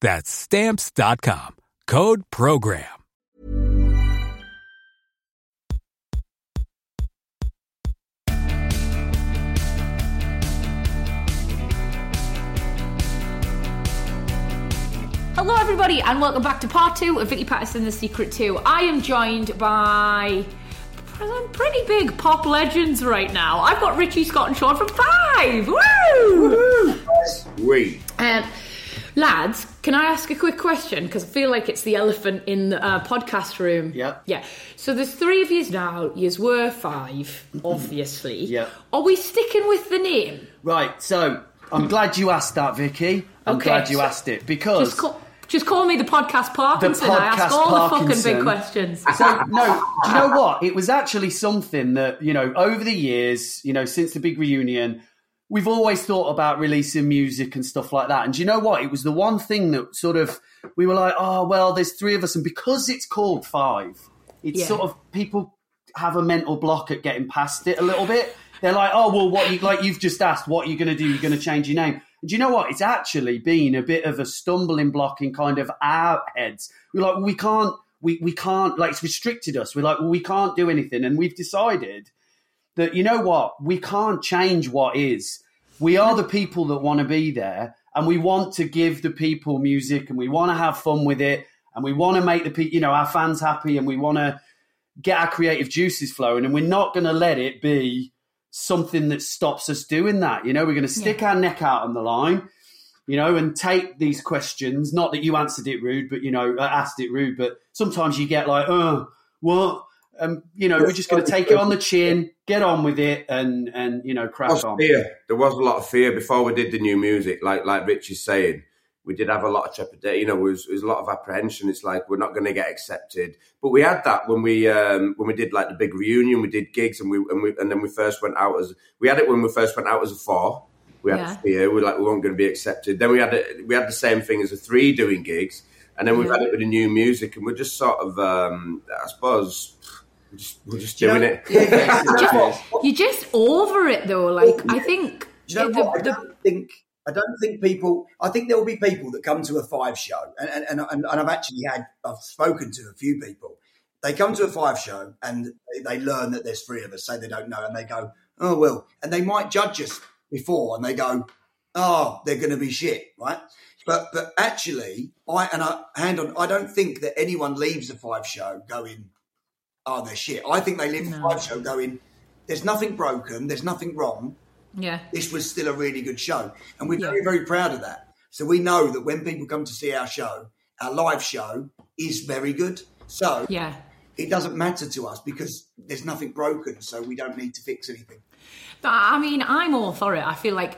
That's stamps.com. Code program. Hello, everybody, and welcome back to part two of Vicky Pattison The Secret 2. I am joined by some pretty big pop legends right now. I've got Richie Scott and Sean from Five. Woo! Sweet. Um, lads, can I ask a quick question? Because I feel like it's the elephant in the uh, podcast room. Yeah. Yeah. So there's three of yous now. Yous were five, obviously. yeah. Are we sticking with the name? Right, so I'm glad you asked that, Vicky. I'm Okay, glad you so- asked it because Just call, just call me the podcast Parkinson. I ask podcast all the fucking big questions. So no, do you know what? It was actually something that you know over the years, you know, since the big reunion, we've always thought about releasing music and stuff like that. And do you know what? It was the one thing that sort of we were like, oh well, there's three of us, and because it's called Five, it's Yeah. sort of people have a mental block at getting past it a little bit. They're like, oh well, what you like? You've just asked, what are you going to do? You're going to change your name. And do you know what? It's actually been a bit of a stumbling block in kind of our heads. We're like, well, we can't, we, we can't, like, it's restricted us. We're like, well, we can't do anything. And we've decided that, you know what? We can't change what is. We are the people that want to be there and we want to give the people music and we want to have fun with it and we want to make the people, you know, our fans happy and we want to get our creative juices flowing and we're not going to let it be something that stops us doing that. You know, we're going to stick our neck out on the line, you know, and take these questions. Not that you answered it rude, but you know, uh, asked it rude. But sometimes you get like, oh, what? Um, you know, we're just going to take it on the chin, get on with it, and and you know, crack on. fear. There was a lot of fear before we did the new music. Like like Rich is saying, we did have a lot of trepidation. You know, there was, there was a lot of apprehension. It's like we're not going to get accepted. But we had that when we um, when we did like the big reunion. We did gigs, and we and we and then we first went out as we had it when we first went out as a four. We had Yeah. fear. We were like we weren't going to be accepted. Then we had it, we had the same thing as a three doing gigs, and then we've had it with the new music, and we're just sort of um, I suppose. We're just, we're just doing it. just, you're just over it though. Like I think you know the-? I the- don't think I don't think people. I think there will be people that come to a five show, and and, and, and I've actually had I've spoken to a few people. They come to a five show and they, they learn that there's three of us, say they don't know, and they go, oh well, and they might judge us before, and they go, oh, they're going to be shit, right? But but actually, I and I hand on, I don't think that anyone leaves a five show going, oh, they're shit. I think they leave a five show going, there's nothing broken, there's nothing wrong yeah. this was still a really good show. And we're Yeah. very, very proud of that. So we know that when people come to see our show, our live show is very good. So Yeah. it doesn't matter to us because there's nothing broken, so we don't need to fix anything. But I mean, I'm all for it. I feel like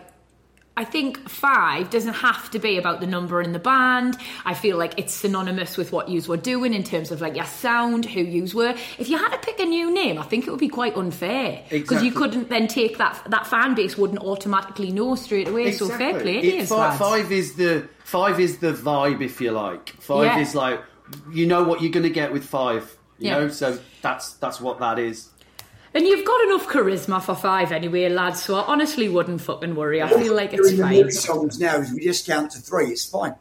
I think five doesn't have to be about the number in the band. I feel like it's synonymous with what yous were doing in terms of like your sound, who yous were. If you had to pick a new name, I think it would be quite unfair because you couldn't then take that that fan base wouldn't automatically know straight away. So fair play It- yous, fi- lads. five is the five is the vibe, if you like. Five Yeah. is like you know what you're going to get with five. You Yeah. know, so that's that's what that is. And you've got enough charisma for five anyway, lads. So I honestly wouldn't fucking worry. I feel like it's Doing the fine. new songs now is we just count to three. It's fine.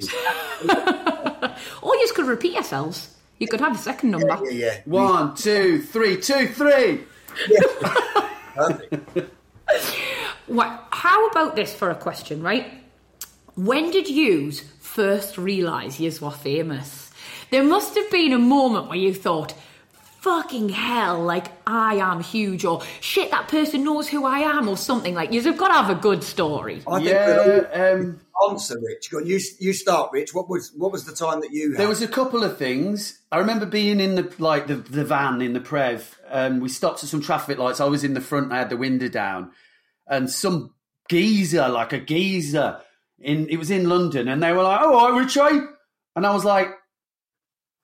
Or you could repeat yourselves. You could have a second number. Yeah, yeah. One, two, three, two, three. Perfect. What, how about this for a question, right? When did you first realise you were famous? There must have been a moment where you thought, fucking hell, like I am huge, or shit, that person knows who I am, or something like You've got to have a good story. I think Yeah, we'll um, answer, Rich. You you start, Rich. What was what was the time that you had? There was a couple of things. I remember being in the like the, the van in the Prev. Um, we stopped at some traffic lights. I was in the front. I had the window down, and some geezer, like a geezer, in it was in London, and they were like, "Oh, all right, Richie," and I was like,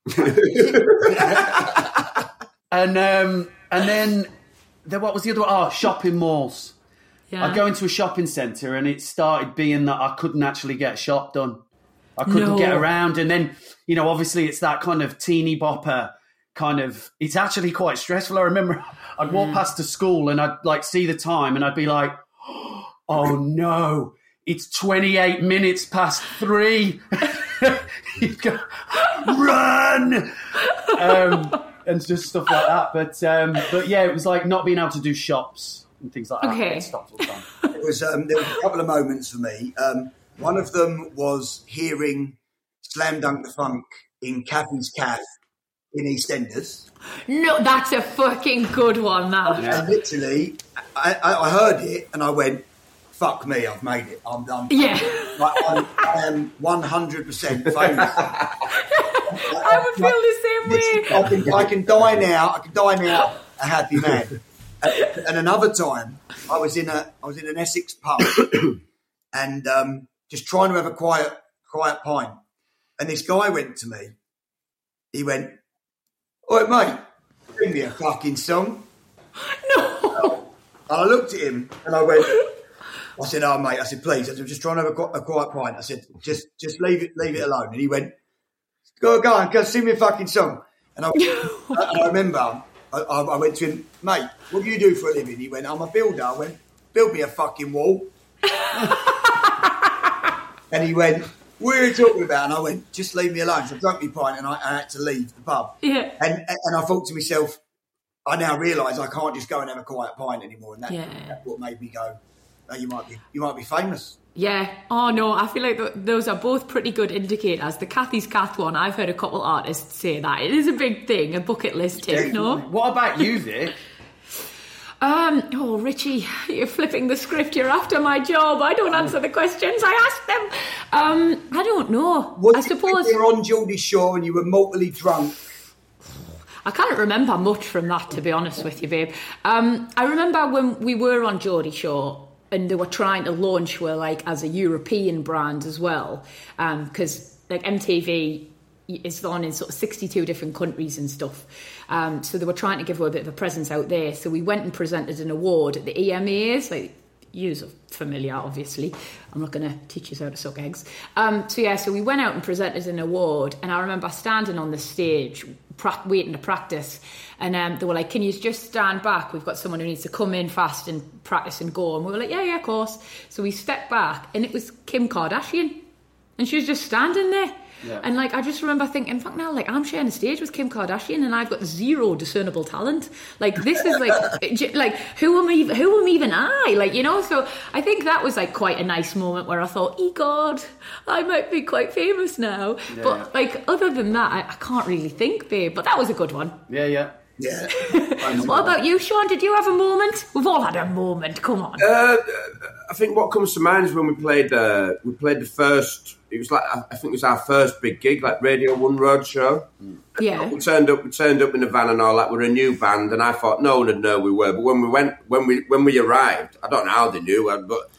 and um, and then there what was the other one? Oh, shopping malls. Yeah. I go into a shopping centre and it started being that I couldn't actually get a shop done. I couldn't No. get around. And then, you know, obviously it's that kind of teeny bopper kind of, it's actually quite stressful. I remember I'd walk past the school and I'd like see the time and I'd be like, oh no, it's 28 minutes past three. You'd go, run! Um, and just stuff like that. But, um, but yeah, it was like not being able to do shops and things like that. Okay. It stopped all the time. It was um, there was a couple of moments for me. Um, one of them was hearing Slam Dunk the Funk in Kathy's Caff in EastEnders. No, that's a fucking good one, that. And literally, I, I, I heard it and I went, "Fuck me, I've made it. I'm done." Yeah. Like, I'm, I am 100 percent famous. I would feel the same way. I can, I can die now. I can die now a happy man. And, and another time, I was in a I was in an Essex pub and um, just trying to have a quiet quiet pint. And this guy went to me. He went, "Oi, mate, bring me a fucking song." No. And I looked at him and I went, I said, "Oh, mate," I said, "Please," I said, "I'm just trying to have a, a quiet pint." I said, "Just, just leave it, leave it alone." And he went, "Go, go on, go sing me a fucking song." And I, and I remember, I, I, I went to him, "Mate, what do you do for a living?" He went, "I'm a builder." I went, "Build me a fucking wall." and he went, "What are you talking about?" And I went, "Just leave me alone." So I drank my pint and I, I had to leave the pub. Yeah. And and I thought to myself, I now realise I can't just go and have a quiet pint anymore, and that, Yeah. that's what made me go. Oh, you might be, you might be famous. Yeah. Oh no, I feel like th- those are both pretty good indicators. The Kathy's Kath one, I've heard a couple artists say that it is a big thing, a bucket list tick. No. What about you, Vic? Um. Oh, Richie, you're flipping the script. You're after my job. I don't answer the questions. I ask them. Um. I don't know. Was I suppose you were on Geordie Shore and you were mortally drunk. I can't remember much from that, to be honest with you, babe. Um, I remember when we were on Geordie Shore and they were trying to launch We're like as a European brand as well, because like MTV is on in sort of 62 different countries and stuff. Um, so they were trying to give her a bit of a presence out there. So we went and presented an award at the EMAs, like You're familiar, obviously. I'm not going to teach you how to suck eggs. Um, so yeah, so we went out and presented an award, and I remember standing on the stage, pra- waiting to practice, and um, they were like, "Can you just stand back? We've got someone who needs to come in fast and practice and go." And we were like, "Yeah, yeah, of course." So we stepped back, and it was Kim Kardashian, and she was just standing there. And like I just remember thinking, fuck now, like I'm sharing a stage with Kim Kardashian and I've got zero discernible talent. Like this is like like who am even who am even I? Like, you know, so I think that was like quite a nice moment where I thought, e God, I might be quite famous now. But like other than that, I, I can't really think, babe. But that was a good one. Yeah, yeah. Yeah. What about you, Sean? Did you have a moment? We've all had a moment. Come on. Uh, I think what comes to mind is when we played. Uh, we played the first. It was like I think it was our first big gig, like Radio One Road Show. yeah. We turned up. We turned up in the van and all that. We're a new band, and I thought no one would know we were. But when we went, when we when we arrived, I don't know how they knew, but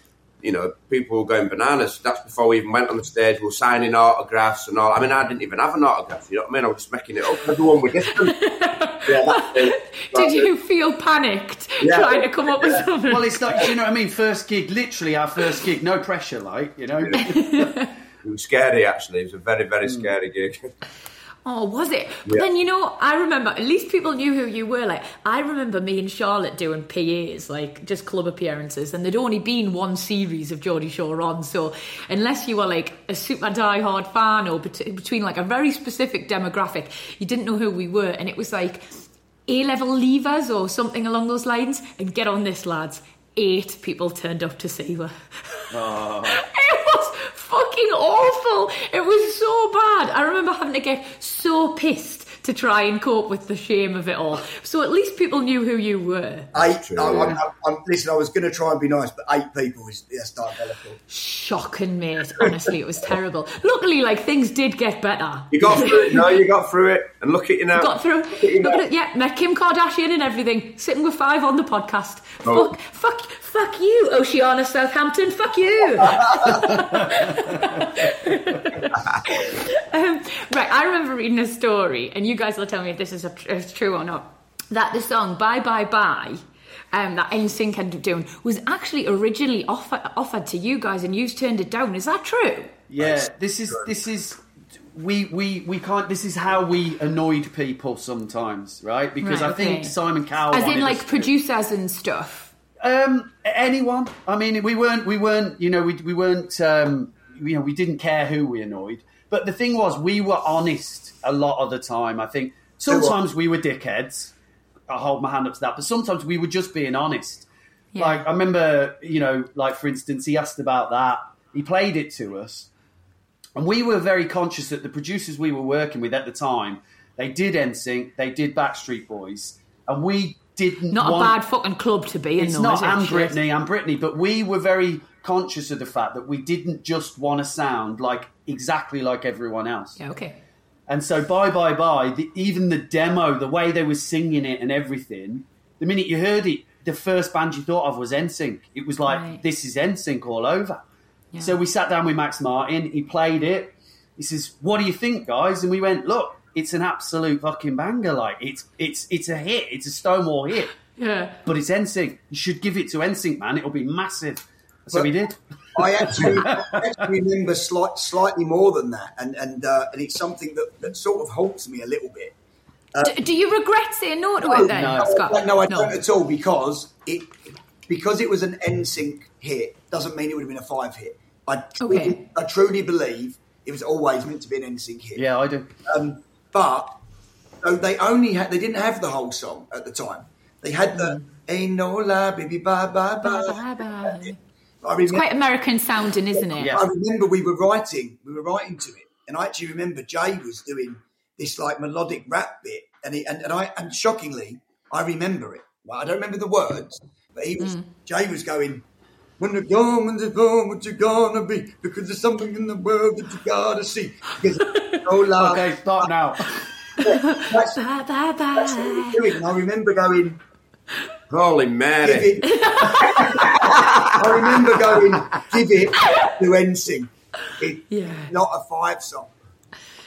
you know, people were going bananas. That's before we even went on the stage. We were signing autographs and all. I mean, I didn't even have an autograph. You know what I mean? I was just making it up. Everyone was different. yeah, that's it. Did you feel panicked Yeah. trying to come up with something? Well, it's like, you know what I mean? First gig, literally our first gig, no pressure, like, you know? It was scary, actually. It was a very, very hmm. scary gig. Oh, was it? But Yeah. then you know, I remember at least people knew who you were. Like I remember me and Charlotte doing PAs, like just club appearances, and there'd only been one series of Geordie Shore on. So unless you were like a super die-hard fan or bet- between like a very specific demographic, you didn't know who we were, and it was like A level leavers or something along those lines. And get on this, lads. Eight people turned up to see her. Was fucking awful. It was so bad. I remember having to get so pissed to try and cope with the shame of it all. So at least people knew who you were. Eight. True, I, I'm, yeah. I'm, I'm, listen, I was going to try and be nice, but eight people is that's diabolical. Shocking, mate. Honestly, it was terrible. Luckily, like things did get better. You got through it. No, you got through it. And look at you now. Got through. Look at it. Yeah, met Kim Kardashian and everything. Sitting with five on the podcast. Oh. Fuck, fuck, fuck you, Oceana Southampton. Fuck you. um, right, I remember reading a story, and you guys will tell me if this is, a, is true or not. That the song "Bye Bye Bye." Um, that NSYNC ended up doing was actually originally offer, offered to you guys, and you turned it down. Is that true? Yeah, this is this is we we we can't. This is how we annoyed people sometimes, right? Because Right, I think. Simon Cowell, As in, like us to- producers and stuff. Um, anyone. I mean, we weren't. We weren't. You know, we we weren't. Um, you know, we didn't care who we annoyed. But the thing was, we were honest a lot of the time. I think sometimes we were dickheads. I hold my hand up to that. But sometimes we were just being honest. Yeah. Like I remember, you know, like for instance, he asked about that. He played it to us, and we were very conscious that the producers we were working with at the time, they did NSYNC, they did Backstreet Boys, and we didn't. Not want, a bad fucking club to be in, it's though, not it? and Shit. Britney and Britney, but we were very conscious of the fact that we didn't just want to sound like exactly like everyone else. Yeah, okay. And so, bye, bye, bye. The, even the demo, the way they were singing it and everything, the minute you heard it, the first band you thought of was NSYNC. It was like Right. this is NSYNC all over. So we sat down with Max Martin. He played it. He says, "What do you think, guys?" And we went, "Look, it's an absolute fucking banger. Like it's it's it's a hit. It's a Stonewall hit." Yeah. But it's NSYNC. You should give it to NSYNC, man. It'll be massive. So But- we did. I actually, I actually remember slight, slightly more than that, and and uh, and it's something that, that sort of haunts me a little bit. do, do you regret saying no to it then, no. Scott? No, I don't at all because it because it was an NSYNC hit doesn't mean it would have been a five hit. I truly, Okay. I truly believe it was always meant to be an NSYNC hit. Yeah, I do. Um, but so they only had they didn't have the whole song at the time. They had the "Ain't No Lie, Baby Bye Bye Bye." Bye bye. I remember, Quite American sounding, isn't it? Yeah. I remember we were writing, we were writing to it, and I actually remember Jay was doing this like melodic rap bit, and he, and, and I and shockingly, I remember it. Well, I don't remember the words, but he was Jay was going. When they're gone, when they're gone, what you gonna be? Because there's something in the world that you gotta see. Because no love. Okay, start now. That's, Bye bye that's what he bye. doing. I remember going, Holy give Mary. I remember going, give it to NSYNC. It, Yeah. Not a five song.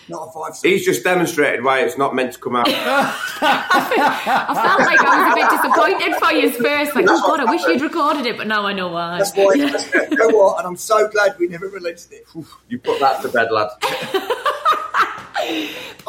Not a five song. He's just demonstrated why it's not meant to come out. I felt like I was a bit disappointed for you first. Like, oh God, I wish you'd recorded it, but now I know why. That's why. That's, you know what? And I'm so glad we never released it. You put that to bed, lad.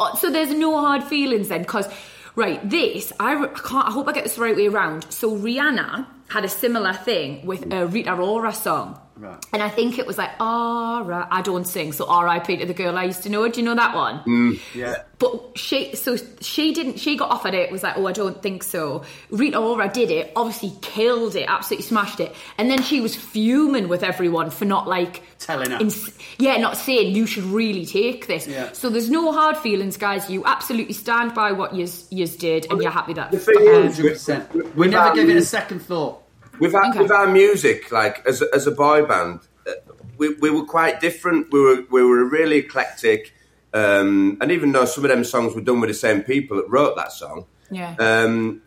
Oh, So there's no hard feelings then, because right, this I, I can't. I hope I get this the right way around. So Rihanna had a similar thing with a Rita Ora song. Right. And I think it was like, alright, I don't sing, so R.I.P. to the girl I used to know. Do you know that one? Yeah. But she, so she didn't. She got offered it. Was like, oh, I don't think so. Rita Ora did it. Obviously, killed it. Absolutely smashed it. And then she was fuming with everyone for not like Telling her. ins- yeah, not saying you should really take this. Yeah. So there's no hard feelings, guys. You absolutely stand by what you you did, and you're happy that. The thing um, is, 100%. We with never our gave it a second thought. With our, Okay. with our music, like as a, as a boy band, uh, we, we were quite different. We were we were really eclectic, um, and even though some of them songs were done with the same people that wrote that song, Yeah. um,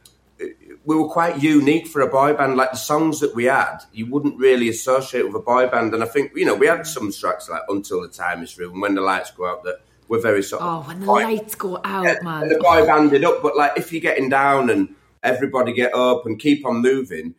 we were quite unique for a boy band. Like the songs that we had, you wouldn't really associate with a boy band. And I think you know we had some tracks like "Until the Time Is Through" and "When the Lights Go Out" that were very sort of. oh, when the quite- lights go out, yeah, man. the boy banded up. But like, if you're getting down and everybody get up and keep on moving,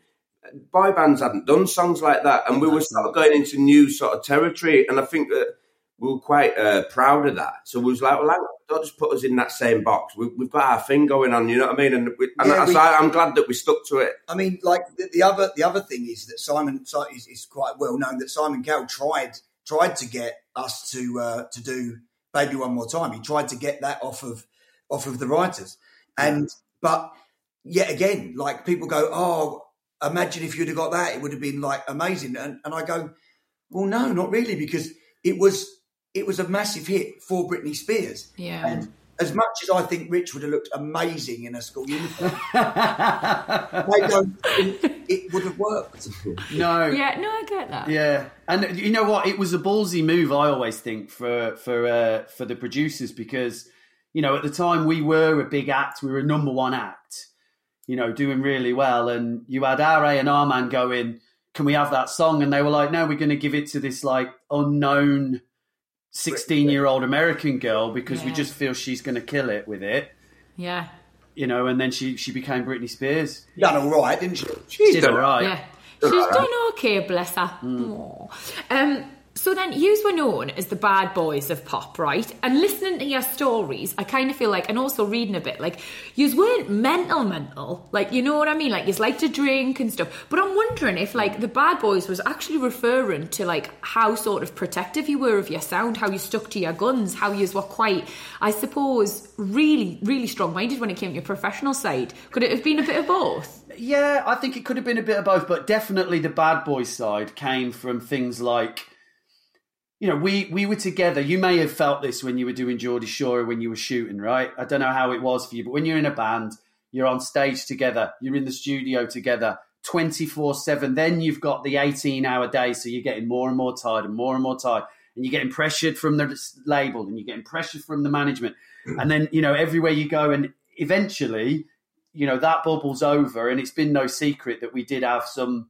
boy bands hadn't done songs like that, and we were sort of going into new sort of territory. And I think that we were quite uh, proud of that. So we was like, well, don't just put us in that same box. We, we've got our thing going on, you know what I mean? And, we, and Yeah, so we- I, I'm glad that we stuck to it. I mean, like the, the other the other thing is that Simon Si- is, is quite well known that Simon Cowell tried tried to get us to uh, to do Baby One More Time. He tried to get that off of off of the writers, and but yet again, like people go, oh, imagine if you'd have got that, it would have been like amazing, and and I go, well, no, not really, because it was it was a massive hit for Britney Spears, Yeah. and. As much as I think Rich would have looked amazing in a school uniform, I don't think it would have worked. no. Yeah, no, I get that. Yeah, and you know what? It was a ballsy move. I always think for for uh, for the producers because you know at the time we were a big act, we were a number one act, you know, doing really well, and you had our A and R man going, "Can we have that song?" And they were like, "No, we're going to give it to this like unknown sixteen year old American girl because we just feel she's going to kill it with it." Yeah. You know, and then she she became Britney Spears. Done all right, didn't she? She did done all right. Yeah. She's done okay, bless her. Aw. Um, so then, yous were known as the bad boys of pop, right? And listening to your stories, I kind of feel like, and also reading a bit, like, yous weren't mental, mental. Like, you know what I mean? Like, yous like to drink and stuff. But I'm wondering if, like, the bad boys was actually referring to, like, how sort of protective you were of your sound, how you stuck to your guns, how yous were quite, I suppose, really, really strong minded when it came to your professional side. Could it have been a bit of both? Yeah, I think it could have been a bit of both, but definitely the bad boy side came from things like, you know, we we were together. You may have felt this when you were doing Geordie Shore when you were shooting, right? I don't know how it was for you, but when you're in a band, you're on stage together, you're in the studio together, twenty four seven. Then you've got the eighteen hour day, so you're getting more and more tired and more and more tired, and you're getting pressured from the label, and you're getting pressured from the management, and then you know everywhere you go, and eventually you know that bubble's over and it's been no secret that we did have some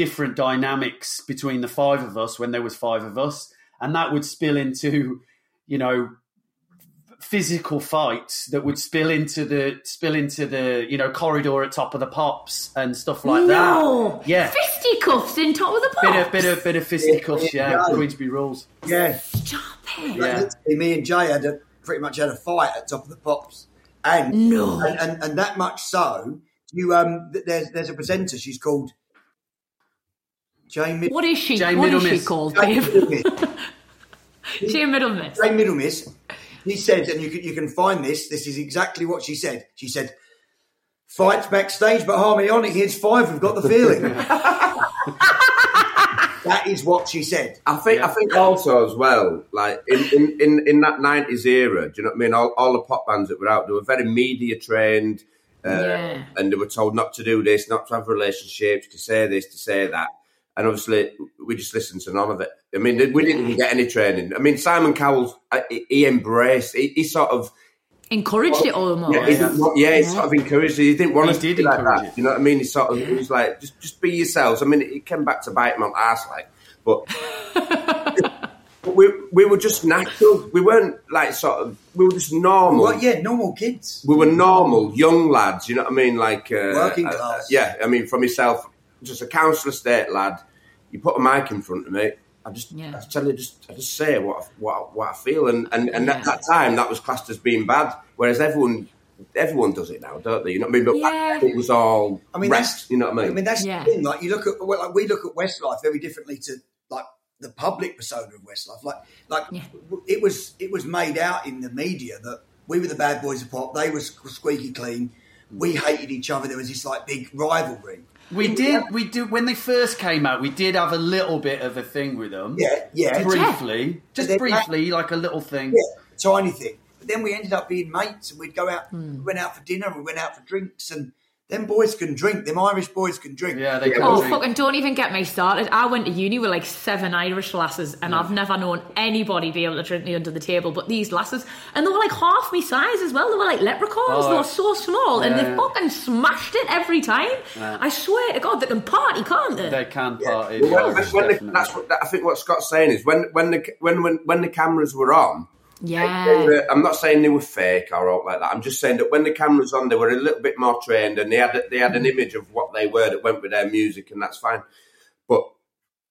different dynamics between the five of us when there was five of us and that would spill into you know physical fights that would spill into the spill into the you know corridor at top of the pops and stuff like no. that yeah Fisticuffs in top of the bit of bit of bit of fisticuffs yeah, Yeah. Queensberry rules Yeah. Stop it. Yeah. Like, me and Jay had a, pretty much had a fight at top of the pops, and No. and, and, and that much so. You um, there's there's a presenter. She's called Jay Mid- What is she? Jayne what is she Middlemiss. called, Jay Dave? Middlemiss. Jayne Middlemiss. Jay Middlemiss. He said, and you can you can find this. This is exactly what she said. She said, "Fights backstage, but harmonic. Here's five. We've got the feeling." that is what she said. I think I think also as well, like in, in, in, in that nineties era, do you know what I mean? All, all the pop bands that were out, they were very media trained, uh, Yeah. and they were told not to do this, not to have relationships, to say this, to say that, and obviously we just listened to none of it. I mean, we didn't even get any training. I mean, Simon Cowell, uh, he he embraced, he, he sort of. Encouraged it almost. Yeah, he didn't want- yeah, he sort of encouraged it. He didn't want He us to did be like encourage that. it. You know what I mean? He sort of he was like, just just be yourselves. I mean, it came back to bite him on the arse, like, but but we we were just natural. We weren't like sort of. We were just normal. Well, yeah, normal kids. We were normal young lads. You know what I mean? Like uh, Working uh, class. yeah, I mean, for myself, just a council estate lad. You put a mic in front of me. I just, Yeah. I tell you, just, I just say what, I, what, what I feel, and and, and Yeah. at that time, that was classed as being bad. Whereas everyone, everyone does it now, don't they? You know what I mean? But Yeah. then it was all I mean, rest, that's you know what I mean? I mean, that's Yeah. the thing. Like you look at, well, like we look at Westlife very differently to like the public persona of Westlife. Like, like Yeah. it was, it was made out in the media that we were the bad boys of pop. They were squeaky clean. We hated each other. There was this like big rivalry. We did we did when they first came out we did have a little bit of a thing with them Yeah, yeah, briefly just But then briefly like a little thing yeah, tiny thing. But then we ended up being mates, and we'd go out. Hmm. We went out for dinner. We went out for drinks, and them boys can drink. Them Irish boys can drink. yeah they can. Oh, can fucking don't even get me started. I went to uni with like seven Irish lasses and I've never known anybody be able to drink me under the table but these lasses. And they were like half my size as well. They were like leprechauns. they Oh, were so small and they yeah. fucking smashed it every time. I swear to God, they can party, can't they? they can party Well, yeah, when- when the- that's what I think. What Scott's saying is when when the when when when the cameras were on, They yeah. were- I'm not saying they were fake or all like that. I'm just saying that when the cameras on, they were a little bit more trained and they had they had an mm-hmm. image of what they were that went with their music, and that's fine. But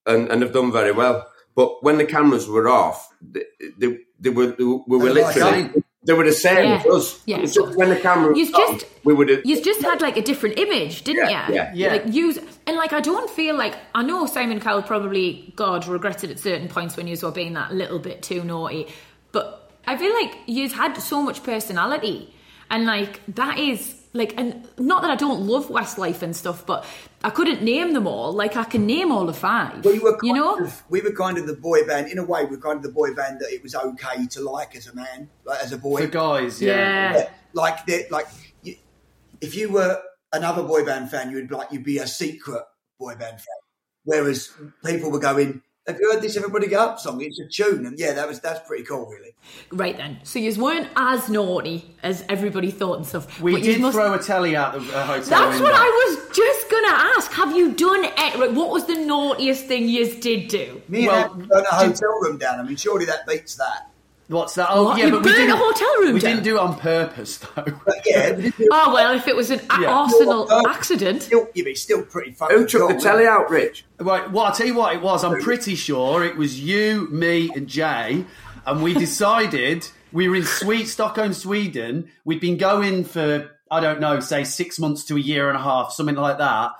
and and they've done very well. But when the cameras were off, they, they, they were they we were They were like literally they were the same Yeah. as us. Yeah. It's just when the camera was You've on, just- we would have. You just had like a different image, didn't Yeah, you? yeah, yeah. Like use and like I don't feel like I know Simon Cowell probably God regretted at certain points when you were being that little bit too naughty, but I feel like you've had so much personality, and like that is like and not that I don't love Westlife and stuff, but I couldn't name them all. Like I can name all the five. We were, kind you know. of, we were kind of the boy band. In a way, we were kind of the boy band that it was okay to like as a man, like as a boy. The guys, yeah. yeah. Yeah, like that, like you, if you were another boy band fan, you'd like you'd be a secret boy band fan. Whereas people were going, "Have you heard this Everybody Get Up song? It's a tune." And yeah, that was that's pretty cool, really. Right then, so you weren't as naughty as everybody thought and stuff. We but did must- throw a telly out the uh, hotel That's window. what I was just gonna ask. Have you done it? What was the naughtiest thing you did do? Me and Well, well, burnt a hotel room down. I mean, surely that beats that. What's that? Oh, What? yeah, You but we burnt a didn't. hotel room We down? didn't do it on purpose, though. Yeah, we did do- Oh well, if it was an Yeah. arsenal Well, accident. still, yeah, but it's still pretty fucking Who took cool, the telly out, Rich? Right, well, I'll tell you what it was. I'm pretty sure it was you, me, and Jay, and we decided we were in Sweden, Stockholm, Sweden. We'd been going for I don't know, say six months to a year and a half, something like that.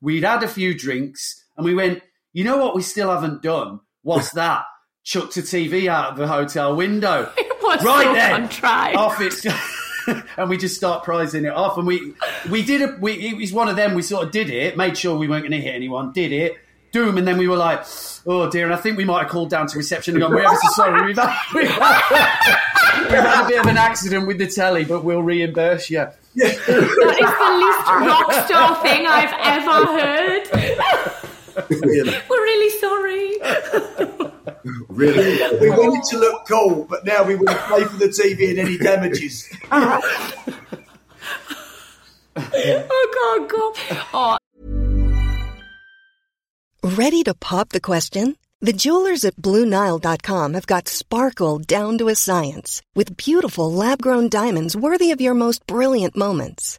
We'd had a few drinks, and we went. You know what? We still haven't done. What's that? Chucked a TV out of the hotel window. It was right then, contrived. off it's. and we just start prizing it off, and we we did a we it was one of them. We sort of did it, made sure we weren't going to hit anyone, did it, doom, and then we were like, oh dear. And I think we might have called down to reception and gone, we're ever so sorry, we've had, we've, had, we've had a bit of an accident with the telly, but we'll reimburse you. That is the least rock star thing I've ever heard. Really, We're really sorry. Really? we wanted to look cool, but now we wouldn't pay for the TV and any damages. Oh god, god. Oh, Ready to pop the question? The jewelers at BlueNile.com have got sparkle down to a science with beautiful lab grown diamonds worthy of your most brilliant moments.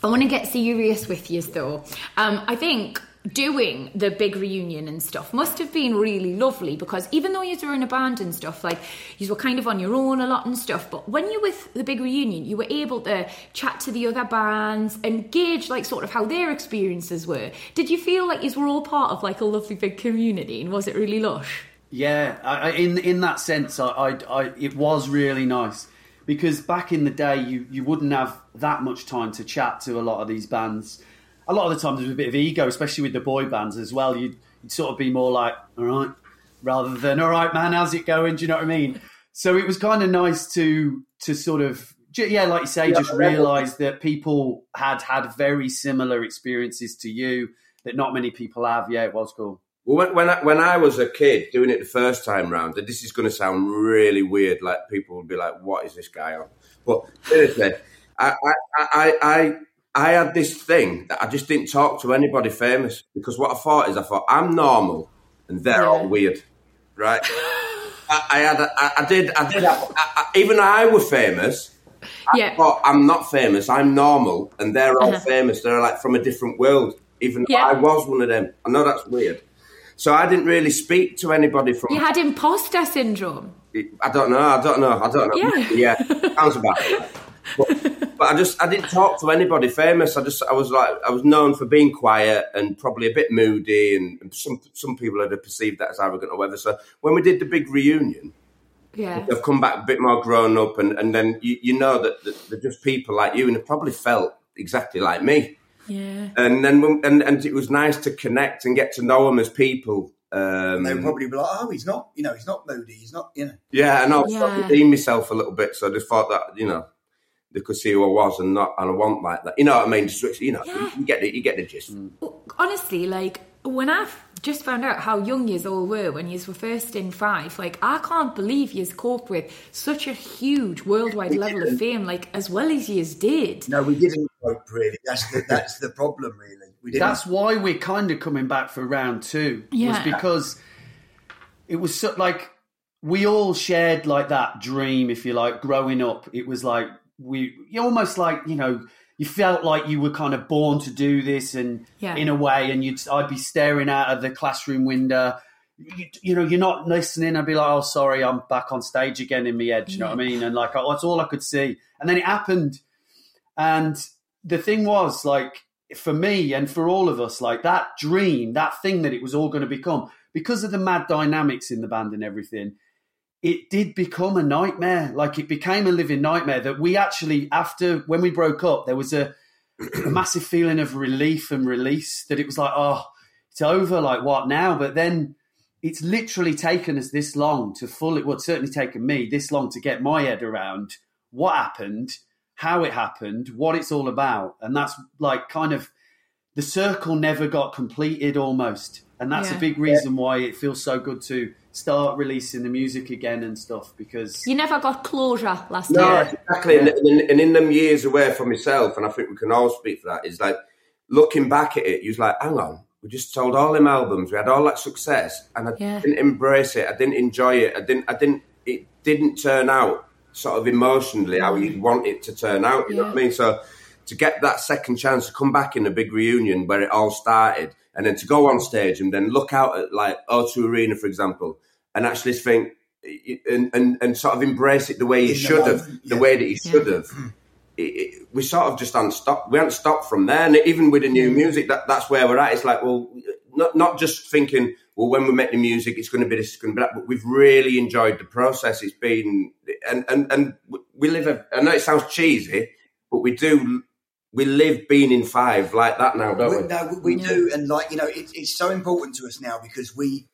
I want to get serious with you though. Um, I think doing the big reunion and stuff must have been really lovely because even though you were in a band and stuff, like you were kind of on your own a lot and stuff, but when you were with the big reunion, you were able to chat to the other bands and gauge like sort of how their experiences were. Did you feel like you were all part of like a lovely big community and was it really lush? Yeah, I, in in that sense, I, I, I it was really nice because back in the day, you you wouldn't have that much time to chat to a lot of these bands. A lot of the time, there's a bit of ego, especially with the boy bands as well. You'd, you'd sort of be more like, "All right," rather than "All right, man, how's it going?" Do you know what I mean? So it was kind of nice to to sort of yeah, like you say, just realise that people had had very similar experiences to you that not many people have. Yeah, it was cool. Well, when, when I, when I was a kid doing it the first time round, and this is going to sound really weird, like people would be like, "What is this guy on?" But seriously, I, I, I, I, I had this thing that I just didn't talk to anybody famous because what I thought is, I thought I'm normal and they're all weird, right? I, I had, a, I, I did, I did. Have, I, I, even I were famous. Yeah. But I'm not famous. I'm normal, and they're all uh-huh. famous. They're like from a different world. Even Yeah. I was one of them. I know that's weird. So I didn't really speak to anybody from. You had imposter syndrome. I don't know. I don't know. I don't know. Yeah. yeah sounds about it. But, but I just I didn't talk to anybody famous. I just I was like I was known for being quiet and probably a bit moody, and, and some some people had perceived that as arrogant or whatever. So when we did the big reunion, Yeah. they've come back a bit more grown up, and, and then you, you know that, that they're just people like you, and they probably felt exactly like me. Yeah. And then when- and and it was nice to connect and get to know them as people. Um, They would probably be like, "Oh, he's not, you know, he's not moody. He's not, you know." yeah, and I was Yeah. redeem myself a little bit, so I just thought that you know they could see who I was and not and I want like that. You know what I mean? Just, you know, Yeah. you get the you get the gist. honestly, like when I just found out how young yous all were when yous were first in five, like I can't believe yous coped with such a huge worldwide level of fame, like as well as yous did. No, we didn't cope really. That's the that's the problem, really. We didn't. That's why we're kind of coming back for round two. Yeah. Was because it was so, like we all shared like that dream, if you like, growing up. It was like we you almost like you know you felt like you were kind of born to do this, and Yeah. in a way, and you'd I'd be staring out of the classroom window. You, you know, you're not listening. I'd be like, "Oh, sorry, I'm back on stage again in my head." You know what I mean? And like, that's all I could see. And then it happened, and the thing was, like, for me and for all of us, like that dream, that thing that it was all going to become, because of the mad dynamics in the band and everything, it did become a nightmare. Like it became a living nightmare that we actually, after when we broke up, there was a, a massive feeling of relief and release that it was like, oh, it's over. Like what now? But then it's literally taken us this long to fully, well, it's certainly taken me this long to get my head around what happened, how it happened, what it's all about. And that's like kind of the circle never got completed almost. And that's Yeah. a big reason why it feels so good to start releasing the music again and stuff because You never got closure last No, year. exactly. And, and, and in them years away from myself, and I think we can all speak for that, is like looking back at it, you was like, hang on, we just sold all them albums, we had all that success, and I Yeah. didn't embrace it, I didn't enjoy it, I didn't, I didn't, it didn't turn out sort of emotionally how you'd mm. want it to turn out. You know what I mean? So to get that second chance to come back in a big reunion where it all started, and then to go on stage and then look out at like O2 Arena, for example, and actually think and, and, and sort of embrace it the way you In the should have, moment, the way that you should have. It, it, we sort of just hadn't stopped. We hadn't stopped from there, and even with the new mm. music, that, that's where we're at. It's like, well, not not just thinking, well, when we make the music, it's going to be this, it's going to be that, but we've really enjoyed the process. It's been, and and and we live. A, I know it sounds cheesy, but we do. We live being in five like that now, don't we? We, no, we, we do, and like you know, it, it's so important to us now because we,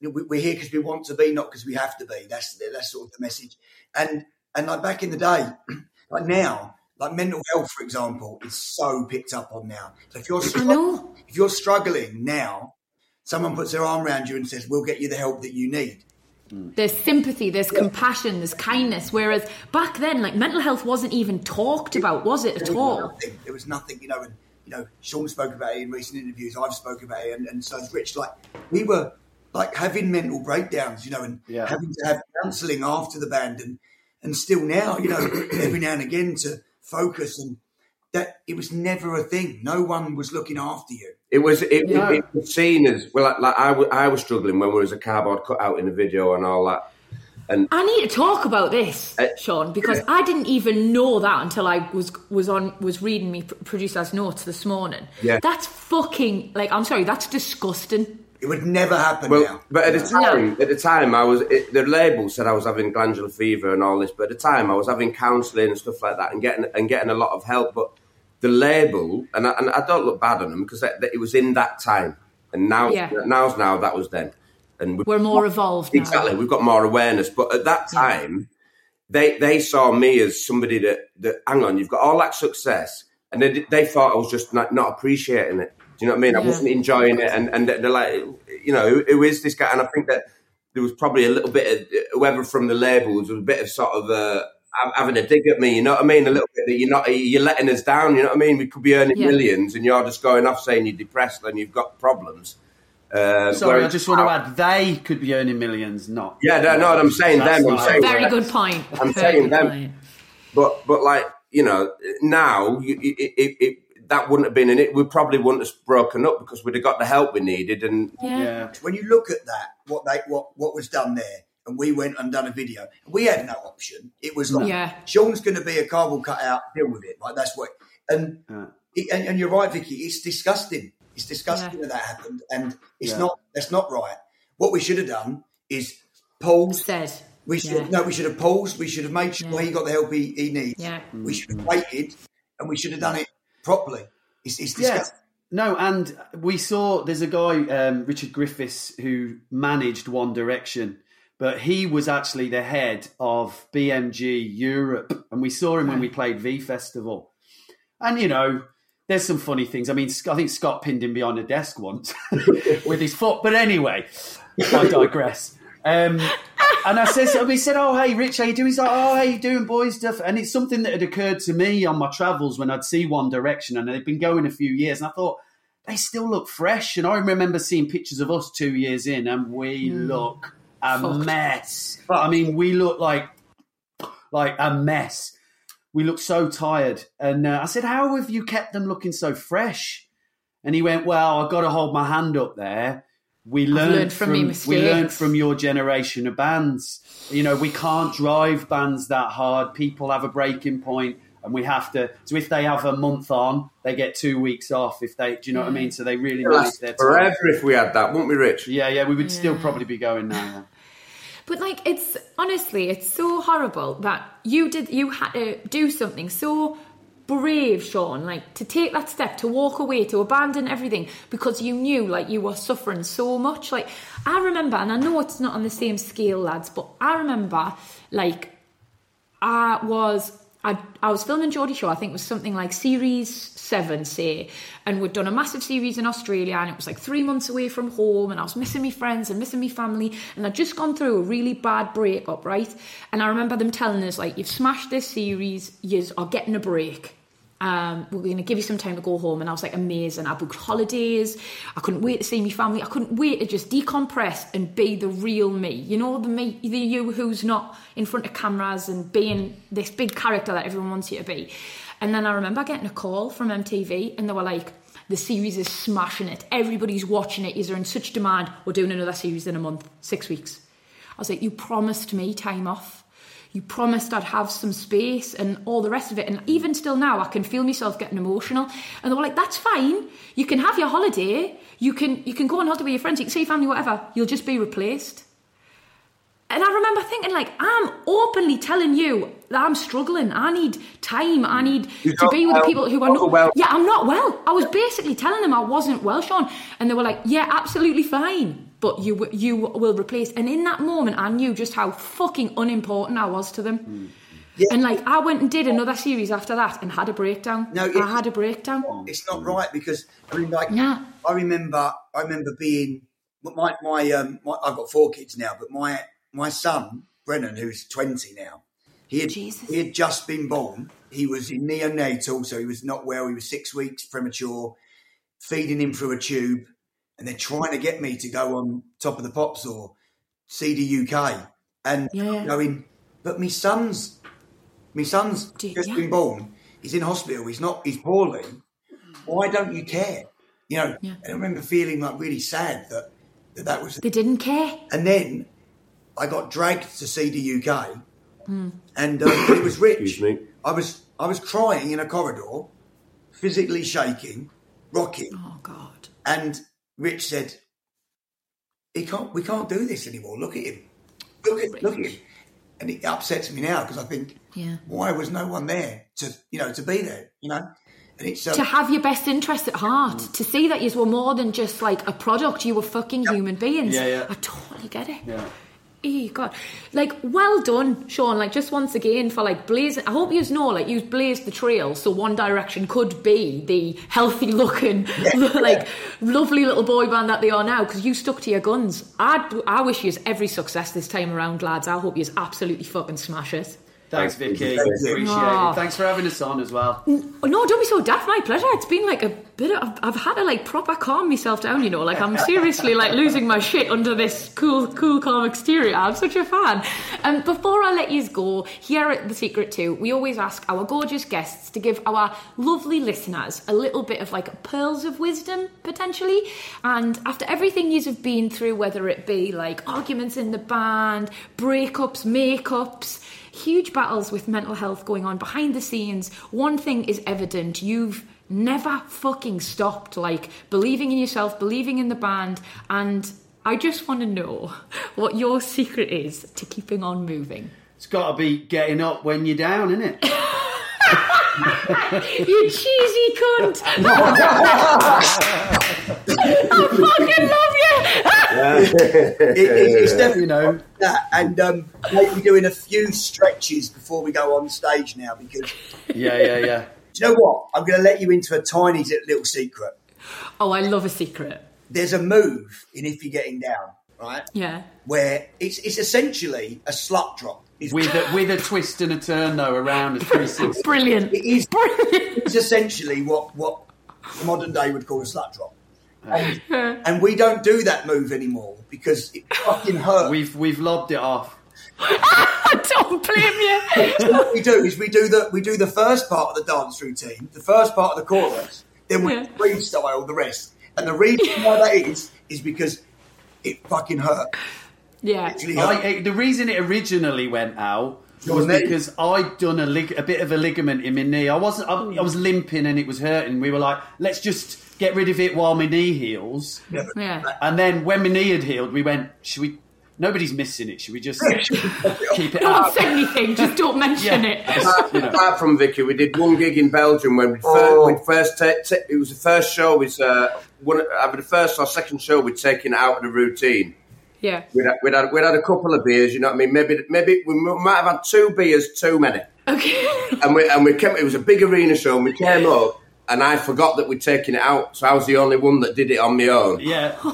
we we're here because we want to be, not because we have to be. That's that's sort of the message. And and like back in the day, like now, like mental health, for example, is so picked up on now. So if you're I know. if you're struggling now, someone puts their arm around you and says, "We'll get you the help that you need." There's sympathy, there's compassion, there's kindness. Whereas back then, like mental health wasn't even talked about, was it at was all? Nothing. There was nothing, you know. And you know, Sean spoke about it in recent interviews. I've spoken about it, and, and so has Rich. Like we were like having mental breakdowns, you know, and Yeah. having to have counselling after the band, and and still now, you know, every now and again to focus and that it was never a thing. No one was looking after you. It was it, Yeah. it, it was seen as well. Like, like I, w- I was struggling when we was a cardboard cutout in the video and all that. And I need to talk about this, Uh, Sean, because I didn't even know that until I was was on was reading me producer's notes this morning. Yeah. that's fucking like I'm sorry, that's disgusting. It would never happen Well, now. but at the No. time, at the time, I was it, the label said I was having glandular fever and all this. But at the time, I was having counselling and stuff like that, and getting and getting a lot of help. But the label, and I, and I don't look bad on them because it was in that time, and now Yeah. now's now that was then, and we- We're more evolved now. Exactly, we've got more awareness. But at that time, they they saw me as somebody that that hang on, you've got all that success, and they they thought I was just not, not appreciating it. Do you know what I mean? I wasn't enjoying it, and and they're like, you know, who, who is this guy? And I think that there was probably a little bit of whoever from the labels was a bit of sort of. Uh, having a dig at me, you know what I mean? A little bit that you're not, you're letting us down, you know what I mean? We could be earning Yeah. millions, and you're just going off saying you're depressed and you've got problems. Uh, Sorry, I just want to add, they could be earning millions, not. Yeah, no, no, I'm saying them. I'm not- saying Very them. good point. I'm Very saying them. point. But but like you know, now you, it, it, it, that wouldn't have been in it. We probably wouldn't have broken up because we'd have got the help we needed. And Yeah. Yeah. when you look at that, what they what what was done there, and we went and done a video, we had no option. It was like Yeah. Sean's going to be a cardboard cutout, deal with it. Like that's what. And Yeah. it, and, and you're right, Vicky. It's disgusting. It's disgusting Yeah. that that happened, and it's Yeah. not. That's not right. What we should have done is pause, Said. We should Yeah. no, we should have paused. We should have made sure Yeah. he got the help he, he needs. Yeah. We should have waited, and we should have done it properly. It's, it's Yeah. disgusting. No, and we saw there's a guy, um, Richard Griffiths, who managed One Direction, but he was actually the head of BMG Europe, and we saw him when we played V Festival. And you know, there's some funny things. I mean, I think Scott pinned him behind a desk once with his foot. But anyway, I digress. Um, and I said, so we said, "Oh, hey, Rich, how you doing?" He's like, "Oh, how you doing, boys?" Stuff, and it's something that had occurred to me on my travels when I'd see One Direction, and they'd been going a few years, and I thought they still look fresh. And I remember seeing pictures of us two years in, and we look a mess. I mean, we look like like a mess. We look so tired. And uh, I said, "How have you kept them looking so fresh?" And he went, "Well, I've got to hold my hand up there." We learned, learned from from, we learned from your generation of bands. You know, we can't drive bands that hard. People have a breaking point, and we have to. So if they have a month on, they get two weeks off. If they, do you know what I mean? Mm. So they really It'd manage last their time. forever if we had that, wouldn't we, Rich? Yeah, yeah, we would still probably be going now. yeah. But like, it's honestly, it's so horrible that you did, you had to do something so brave, Sean, like to take that step, to walk away, to abandon everything because you knew like you were suffering so much. Like, I remember, and I know it's not on the same scale, lads, but I remember like I was I, I was filming Geordie Shore, I think it was something like series seven, say, and we'd done a massive series in Australia and it was like three months away from home and I was missing my friends and missing my family and I'd just gone through a really bad breakup, right? And I remember them telling us, like, you've smashed this series, you are getting a break. Um, we're going to give you some time to go home. And I was like, amazing. I booked holidays. I couldn't wait to see my family. I couldn't wait to just decompress and be the real me. You know, the me, the you who's not in front of cameras and being this big character that everyone wants you to be. And then I remember getting a call from MTV and they were like, the series is smashing it. Everybody's watching it. You're in such demand. We're doing another series in a month, six weeks. I was like, you promised me time off. You promised I'd have some space and all the rest of it. And even still now, I can feel myself getting emotional. And they were like, that's fine. You can have your holiday. You can you can go on holiday with your friends. You can see your family, whatever. You'll just be replaced. And I remember thinking, like, I'm openly telling you that I'm struggling. I need time. I need You're to be with the people who are Not not. well. Yeah, I'm not well. I was basically telling them I wasn't well, Sean, and they were like, "Yeah, absolutely fine, but you you will replace." And in that moment, I knew just how fucking unimportant I was to them. And like, I went and did another series after that and had a breakdown. No, I had a breakdown. It's not right because I mean, like, Yeah. I remember, I remember being my my um, my, I've got four kids now, but my my son Brennan, who's twenty now, he had Jesus. he had just been born. He was in neonatal, so he was not well. He was six weeks premature, feeding him through a tube, and they're trying to get me to go on top of the pops or CD:UK, and Yeah. going, but my son's my son's Do- just yeah. been born. He's in hospital. He's not. He's poorly. Why don't you care? You know. Yeah. I remember feeling like really sad that that, that was. They didn't care. And then I got dragged to see the UK, Hmm. and um, it was Rich. Excuse me. I was I was crying in a corridor, physically shaking, rocking, Oh God. and Rich said, "He can't. We can't do this anymore. Look at him. Look at look at him." And it upsets me now because I think, Yeah. why was no one there to you know to be there? You know, and it's um, to have your best interest at heart, to see that you were more than just like a product, you were fucking human beings. Yeah, yeah. I totally get it. Yeah. Eh, God, like well done, Sean. Like just once again for like blazing. I hope you know, like you blazed the trail, so One Direction could be the healthy looking, like lovely little boy band that they are now. Because you stuck to your guns. I I wish you every success this time around, lads. I hope you absolutely fucking smash it. Thanks, Thank Vicky. you. Appreciate Aw. it. Thanks for having us on as well. No, don't be so daft. My pleasure. It's been like a bit of. I've, I've had to like proper calm myself down. You know, like I'm seriously like losing my shit under this cool, cool, calm exterior. I'm such a fan. Um, before I let you go, here at the Secret To, we always ask our gorgeous guests to give our lovely listeners a little bit of like pearls of wisdom potentially. And after everything you have been through, whether it be like arguments in the band, breakups, makeups huge battles with mental health going on behind the scenes. One thing is evident you've never fucking stopped, like believing in yourself, believing in the band, and I just want to know what your secret is to keeping on moving. It's got to be getting up when you're down, isn't it? You cheesy cunt! I fucking love you! It- it- it's definitely You know. that, and um, maybe doing a few stretches before we go on stage now. Because Yeah, yeah, yeah. do you know what? I'm going to let you into a tiny little secret. Oh, I love a secret. There's a move in if you're getting down, right? Yeah. Where it's it's essentially a slut drop. It's, With a, with a twist and a turn though around a 360. Brilliant. it is Brilliant. it's essentially what what modern day would call a slut drop. And, and we don't do that move anymore because it fucking hurts. We've we've lobbed it off. I don't blame you. what we do is we do the we do the first part of the dance routine, the first part of the chorus, then we Yeah. freestyle the rest. And the reason why that is is because it fucking hurt. Yeah. Actually, I, hurt. it- the reason it originally went out was because I'd done a, lig- a bit of a ligament in my knee. I wasn't. I, I was limping and it was hurting. We were like, let's just get rid of it while my knee heals. Yeah, Yeah. And then when my knee had healed, we went, should we? Nobody's missing it. Should we just keep it Don't out? say anything, just don't mention Yeah. it. Just, you know. Apart from Vicky, we did one gig in Belgium when we first, Oh. we'd first ta- ta- it was the first show. Was uh, one either the first or second show we'd taken it out of the routine. Yeah. We'd had, we'd, had, we'd had a couple of beers, you know what I mean? Maybe maybe we might have had two beers too many. Okay. And we and we came. It was a big arena show, and we came up, and I forgot that we'd taken it out, so I was the only one that did it on my own. Yeah.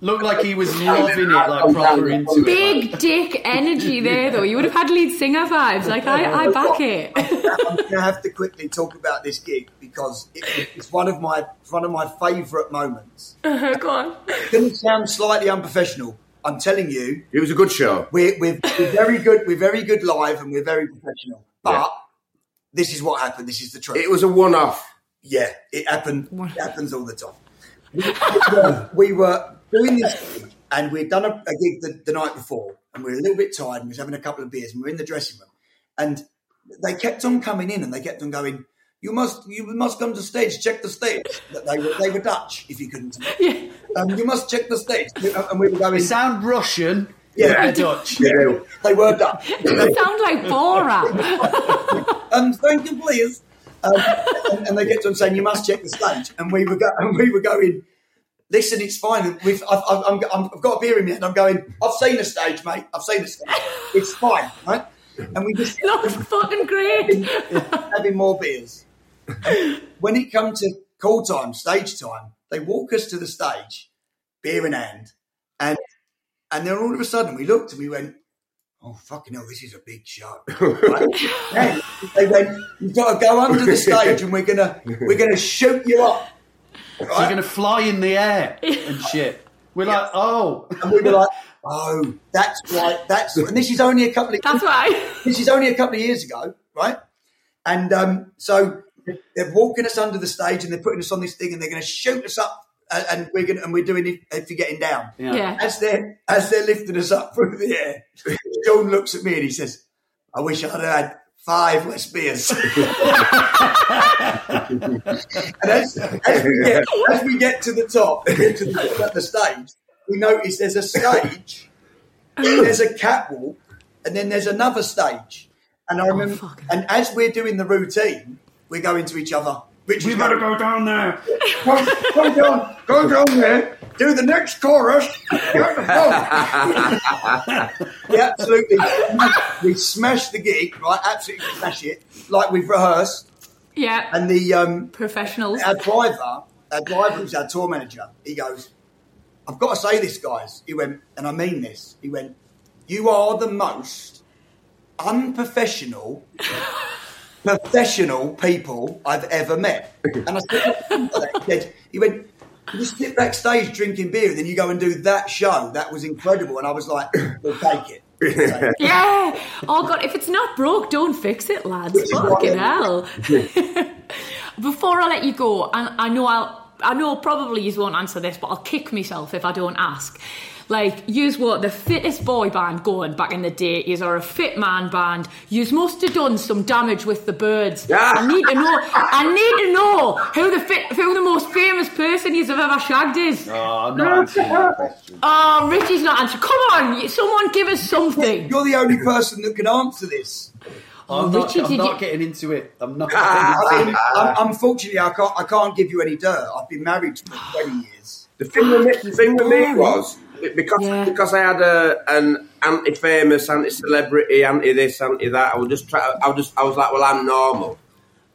Looked like he was loving it, like proper into it. Big dick energy there, though. You would have had lead singer vibes. Like, I, I back it. I'm going to have to quickly talk about this gig because it, it's one of my one of my favourite moments. Uh-huh, go on. It's going to sound slightly unprofessional. I'm telling you, It was a good show. we're, we're, we're very good. We're very good live, and we're very professional. But Yeah. this is what happened. This is the truth. It was a one-off. Yeah, it happened. It happens all the time. We were, we were doing this, gig, and we'd done a, a gig the, the night before, and we were a little bit tired, and we was having a couple of beers, and we were in the dressing room, and they kept on coming in, and they kept on going. You must, you must come to stage. Check the stage. They were, they were Dutch. If you couldn't, um, you must check the stage. And we were going. They sound Russian. Yeah. they're Dutch. Yeah, they were Dutch. You sound like Borat. um, thank you, please. Um, and, and they kept on saying, "You must check the stage." And we were, go- and we were going. Listen, it's fine. We've, I've, I've, I've got a beer in me, and I'm going. I've seen the stage, mate. I've seen the stage. It's fine, right? And we just Looks fucking great. having more beers. When it come to call time, stage time, they walk us to the stage, beer in hand, and and then all of a sudden we looked and we went, "Oh fucking hell, this is a big show!" Right? And they went, "You've got to go under the stage, and we're gonna we're gonna shoot you up." You're going to fly in the air and shit. We're like, oh. And we were like, "Oh, that's right. That's and this is only a couple of That's why. this is only a couple of years ago, right? And um, so they're walking us under the stage and they're putting us on this thing and they're going to shoot us up and, and we're going and we're doing it if you're getting down. Yeah. As they're as they're lifting us up through the air, John looks at me and he says, "I wish I'd had five less beers." and as, as, we get, as we get to the top, get to the, at the stage, we notice there's a stage, there's a catwalk, and then there's another stage. And I oh, remember, fucking- and as we're doing the routine, we're going to each other. Richard's We better go down there. Go, go down, go down there, do the next chorus. Go, go. yeah, absolutely. We smash the gig, right? Absolutely smash it, like we've rehearsed. Yeah. And the um, Professionals. our driver, our driver who's our tour manager, he goes, I've got to say this, guys. He went, and I mean this. He went, You are the most unprofessional, professional people I've ever met. And I said, he went, You sit backstage drinking beer and then you go and do that show. That was incredible. And I was like, We'll take it. We'll take it. Yeah. Oh god, if it's not broke, don't fix it, lads. Which is what Fucking hell. Before I let you go, and I know I'll I know probably you won't answer this, but I'll kick myself if I don't ask. Like, use what the fittest boy band going back in the day. Yous are a fit man band. Yous must have done some damage with the birds. Yeah. I need to know. I need to know who the fit, who the most famous person yous have ever shagged is. Oh, I'm not answering that question. Oh, Richie's not answering. Come on, someone give us something. You're the only person that can answer this. I'm, oh, not, I'm not you- getting into it. I'm not I getting into it. un- unfortunately, I can't. I can't give you any dirt. I've been married for twenty years. The thing with me, the thing with me was because Yeah. because I had a an anti-famous, anti-celebrity, anti-this, anti-that. I would just try. I would just. I was like, well, I'm normal.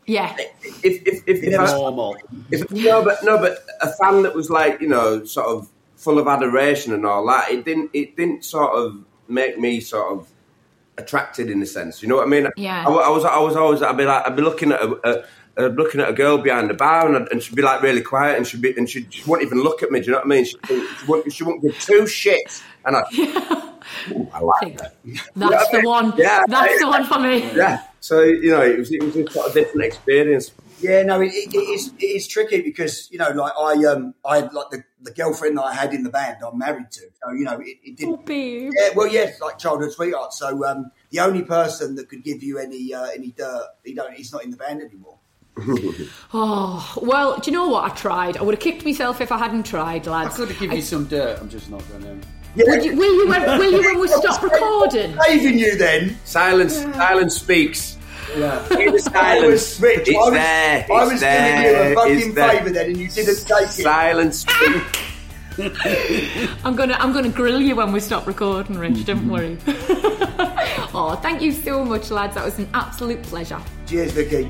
Yeah. If if if, if, I, Normal. if no, but no, but a fan that was like you know sort of full of adoration and all that. It didn't. It didn't sort of make me sort of attracted in a sense. You know what I mean? Yeah. I, I was. I was always. I'd be like. I'd be looking at a. a uh, looking at a girl behind the bar, and, I'd- and she'd be like really quiet, and she'd be, and she, she wouldn't even look at me. Do you know what I mean? She, she, wouldn't, she wouldn't give two shits, and I, Ooh, I like that. That's the one. Yeah. That's the one for me. Yeah. So you know, it was it was a sort of different experience. Yeah, no, it, it, it is it is tricky because you know, like I um I had like the, the girlfriend that I had in the band I'm married to, so you know it, it Oh, didn't. babe. Yeah, well, yes, like childhood sweetheart. So um, the only person that could give you any uh, any dirt, he don't, he's not in the band anymore. Oh, well, do you know what? I tried. I would have kicked myself if I hadn't tried, lads. I lads. could give you some dirt. I'm just not going to. Would you, will you when, will you when we stop recording? Saving you then. Silence, silence speaks. Yeah. Hear the I silence. was Rich. It's I was, there. I it's was there, doing you a it's fucking favour then, and you didn't take it. Silence. speaks. I'm gonna I'm gonna grill you when we stop recording, Rich. Don't worry. oh, thank you so much, lads. That was an absolute pleasure. Cheers, Vicky.